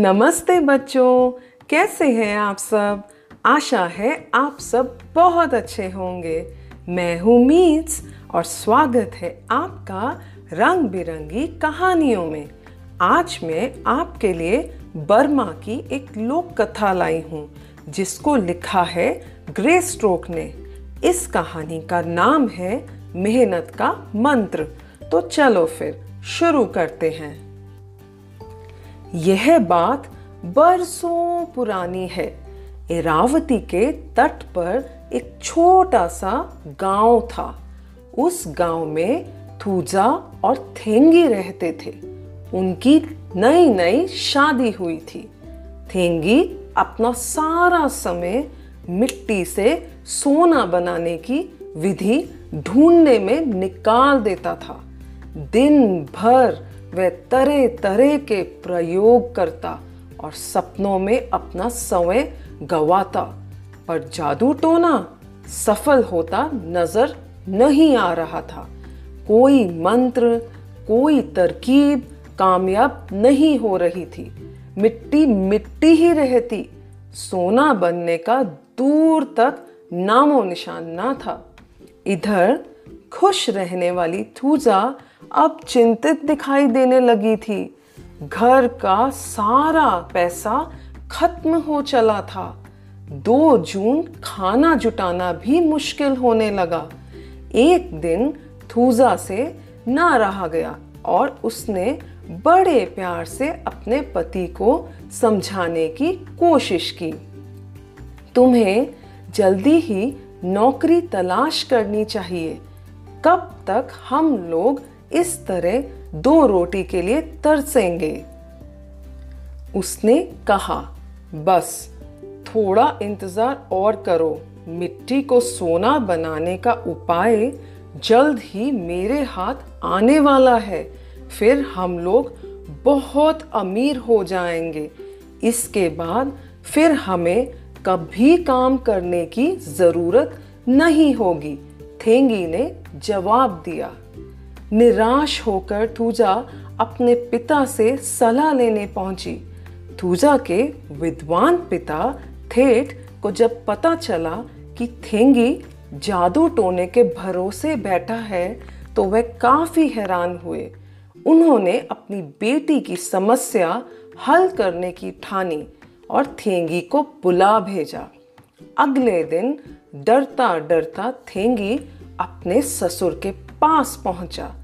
नमस्ते बच्चों, कैसे हैं आप सब? आशा है आप सब बहुत अच्छे होंगे। मैं हूँ मीट्स और स्वागत है आपका रंग बिरंगी कहानियों में। आज मैं आपके लिए बर्मा की एक लोक कथा लाई हूँ, जिसको लिखा है ग्रे स्ट्रोक ने। इस कहानी का नाम है मेहनत का मंत्र। तो चलो फिर शुरू करते हैं। यह बात बरसों पुरानी है। इरावती के तट पर एक छोटा सा गाँव था। उस गाँव में थूजा और थेंगी रहते थे। उनकी नई नई शादी हुई थी। थेंगी अपना सारा समय मिट्टी से सोना बनाने की विधि ढूँढने में निकाल देता था। दिन भर वह तरह तरह के प्रयोग करता और सपनों में अपना समय गवाता। पर जादू टोना सफल होता नज़र नहीं आ रहा था। कोई मंत्र, कोई तरकीब कामयाब नहीं हो रही थी। मिट्टी मिट्टी ही रहती। सोना बनने का दूर तक नामो निशान ना था। इधर खुश रहने वाली थूजा अब चिंतित दिखाई देने लगी थी। घर का सारा पैसा खत्म हो चला था। दो जून खाना जुटाना भी मुश्किल होने लगा। एक दिन थूजा से ना रहा गया और उसने बड़े प्यार से अपने पति को समझाने की कोशिश की। तुम्हें जल्दी ही नौकरी तलाश करनी चाहिए। कब तक हम लोग इस तरह दो रोटी के लिए तरसेंगे। उसने कहा, बस, थोड़ा इंतज़ार और करो। मिट्टी को सोना बनाने का उपाय जल्द ही मेरे हाथ आने वाला है। फिर हम लोग बहुत अमीर हो जाएँगे। इसके बाद फिर हमें कभी काम करने की ज़रूरत नहीं होगी। थेंगी ने जवाब दिया। निराश होकर थूजा अपने पिता से सलाह लेने पहुँची। थूजा के विद्वान पिता थेट को जब पता चला कि थेंगी जादू टोने के भरोसे बैठा है तो वह काफ़ी हैरान हुए। उन्होंने अपनी बेटी की समस्या हल करने की ठानी और थेंगी को बुला भेजा। अगले दिन डरता डरता थेंगी अपने ससुर के पास पहुँचा।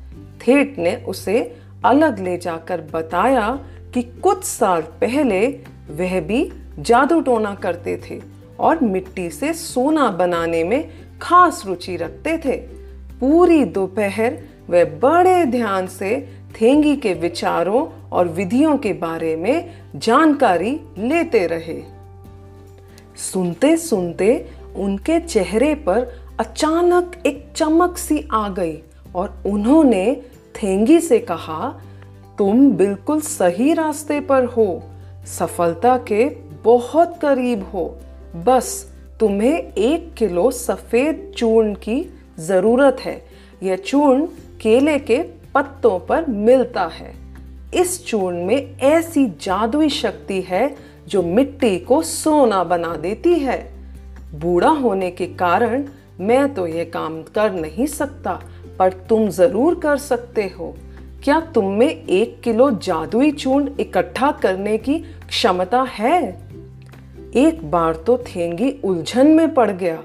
थेट ने उसे अलग ले जाकर बताया कि कुछ साल पहले वह भी जादू टोना करते थे और मिट्टी से सोना बनाने में खास रुचि रखते थे। पूरी दोपहर वे बड़े ध्यान से थेंगी के विचारों और विधियों के बारे में जानकारी लेते रहे। सुनते सुनते उनके चेहरे पर अचानक एक चमक सी आ गई और उन्होंने थेंगी से कहा, तुम बिल्कुल सही रास्ते पर हो। सफलता के बहुत करीब हो। बस तुम्हें एक किलो सफ़ेद चूर्ण की ज़रूरत है। यह चूर्ण केले के पत्तों पर मिलता है। इस चूर्ण में ऐसी जादुई शक्ति है जो मिट्टी को सोना बना देती है। बूढ़ा होने के कारण मैं तो ये काम कर नहीं सकता, पर तुम ज़रूर कर सकते हो। क्या तुम में एक किलो जादुई चूर्ण इकट्ठा करने की क्षमता है? एक बार तो थेंगी उलझन में पड़ गया।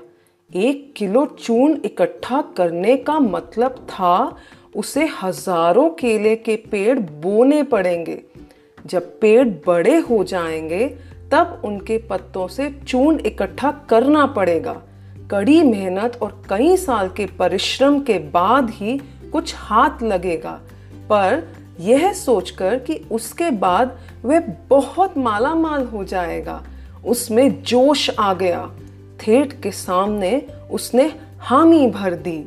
एक किलो चूर्ण इकट्ठा करने का मतलब था, उसे हज़ारों केले के पेड़ बोने पड़ेंगे। जब पेड़ बड़े हो जाएँगे, तब उनके पत्तों से चूर्ण इकट्ठा करना पड़ेगा। कड़ी मेहनत और कई साल के परिश्रम के बाद ही कुछ हाथ लगेगा। पर यह सोचकर कि उसके बाद वह बहुत माला माल हो जाएगा। उसमें जोश आ गया। थेट के सामने उसने हामी भर दी।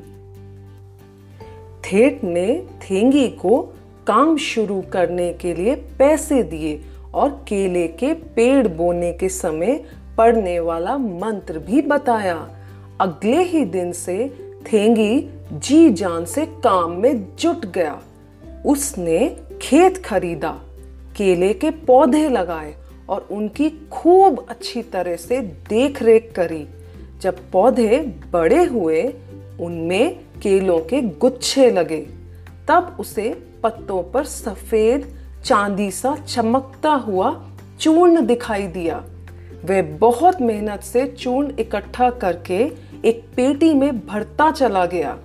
थेट ने थेंगी को काम शुरू करने के लिए पैसे दिए और केले के पेड़ बोने के समय पढ़ने वाला मंत्र भी बताया। अगले ही दिन से थेंगी जी जान से काम में जुट गया। उसने खेत खरीदा, केले के पौधे लगाए और उनकी खूब अच्छी तरह से देख रेख करी। जब पौधे बड़े हुए, उनमें केलों के गुच्छे लगे। तब उसे पत्तों पर सफ़ेद चांदी सा चमकता हुआ चूर्ण दिखाई दिया। वह बहुत मेहनत से चूर्ण इकट्ठा करके एक पेटी में भरता चला गया।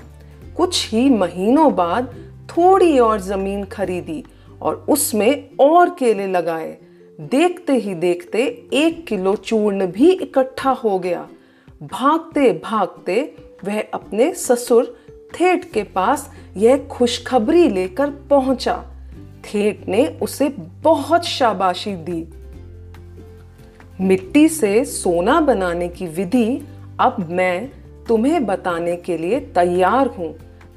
कुछ ही महीनों बाद थोड़ी और ज़मीन खरीदी और उसमें और केले लगाए। देखते ही देखते एक किलो चूर्ण भी इकट्ठा हो गया। भागते भागते वह अपने ससुर थेट के पास यह खुशखबरी लेकर पहुँचा। थेट ने उसे बहुत शाबाशी दी। मिट्टी से सोना बनाने की विधि अब मैं तुम्हें बताने के लिए तैयार हूँ।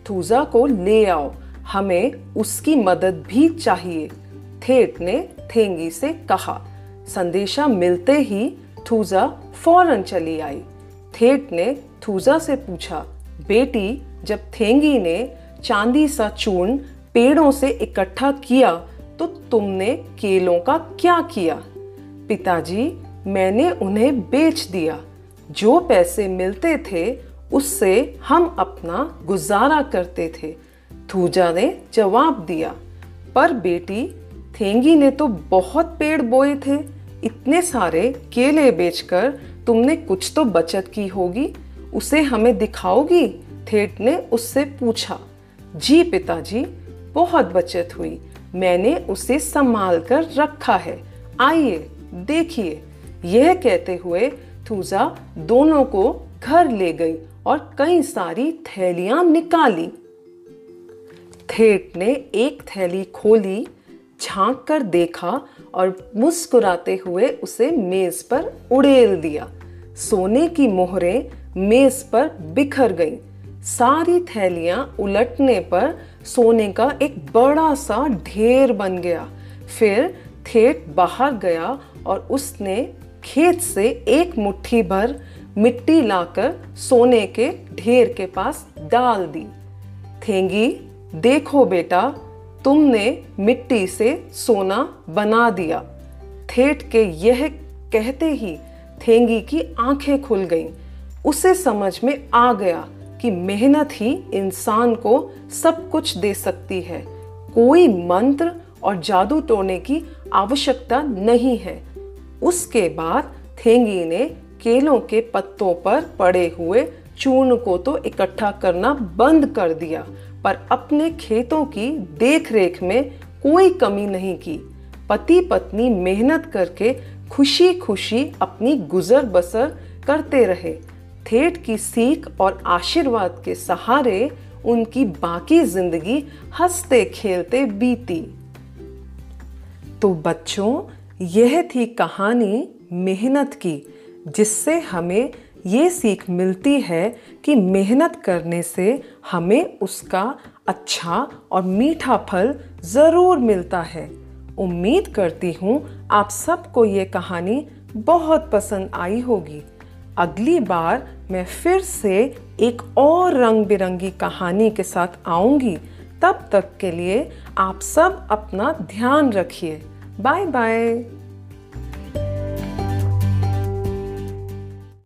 थूजा को ले आओ। हमें उसकी मदद भी चाहिए, थेट ने थेंगी से कहा। संदेशा मिलते ही थूजा फ़ौरन चली आई। थेट ने थूजा से पूछा, बेटी, जब थेंगी ने चांदी सा चूर्ण पेड़ों से इकट्ठा किया तो तुमने केलों का क्या किया? पिताजी मैंने उन्हें बेच दिया। जो पैसे मिलते थे, उससे हम अपना गुजारा करते थे। थूजा ने जवाब दिया, पर बेटी, थेंगी ने तो बहुत पेड़ बोए थे। इतने सारे केले बेचकर तुमने कुछ तो बचत की होगी। उसे हमें दिखाओगी? थेट ने उससे पूछा। जी पिताजी, बहुत बचत हुई। मैंने उसे संभाल कर रखा है। आइए, देखिए। यह कहते हुए थूजा दोनों को घर ले गई और कई सारी थैलियाँ निकाली। थेट ने एक थैली खोली, झाँक कर देखा और मुस्कुराते हुए उसे मेज पर उड़ेल दिया। सोने की मोहरें मेज पर बिखर गईं। सारी थैलियाँ उलटने पर सोने का एक बड़ा सा ढेर बन गया। फिर थेट बाहर गया और उसने खेत से एक मुट्ठी भर मिट्टी लाकर सोने के ढेर के पास डाल दी। थेंगी, देखो बेटा, तुमने मिट्टी से सोना बना दिया। थेट के यह कहते ही थेंगी की आँखें खुल गईं। उसे समझ में आ गया कि मेहनत ही इंसान को सब कुछ दे सकती है। कोई मंत्र और जादू टोने की आवश्यकता नहीं है। उसके बाद थेंगी ने केलों के पत्तों पर पड़े हुए चूर्ण को तो इकट्ठा करना बंद कर दिया, पर अपने खेतों की देखरेख में कोई कमी नहीं की। पति पत्नी मेहनत करके खुशी खुशी अपनी गुजर बसर करते रहे। थेट की सीख और आशीर्वाद के सहारे उनकी बाकी ज़िंदगी हँसते खेलते बीती। तो बच्चों यह थी कहानी मेहनत की, जिससे हमें ये सीख मिलती है कि मेहनत करने से हमें उसका अच्छा और मीठा फल ज़रूर मिलता है। उम्मीद करती हूँ आप सबको ये कहानी बहुत पसंद आई होगी। अगली बार मैं फिर से एक और रंग बिरंगी कहानी के साथ आऊँगी। तब तक के लिए आप सब अपना ध्यान रखिए। Bye bye.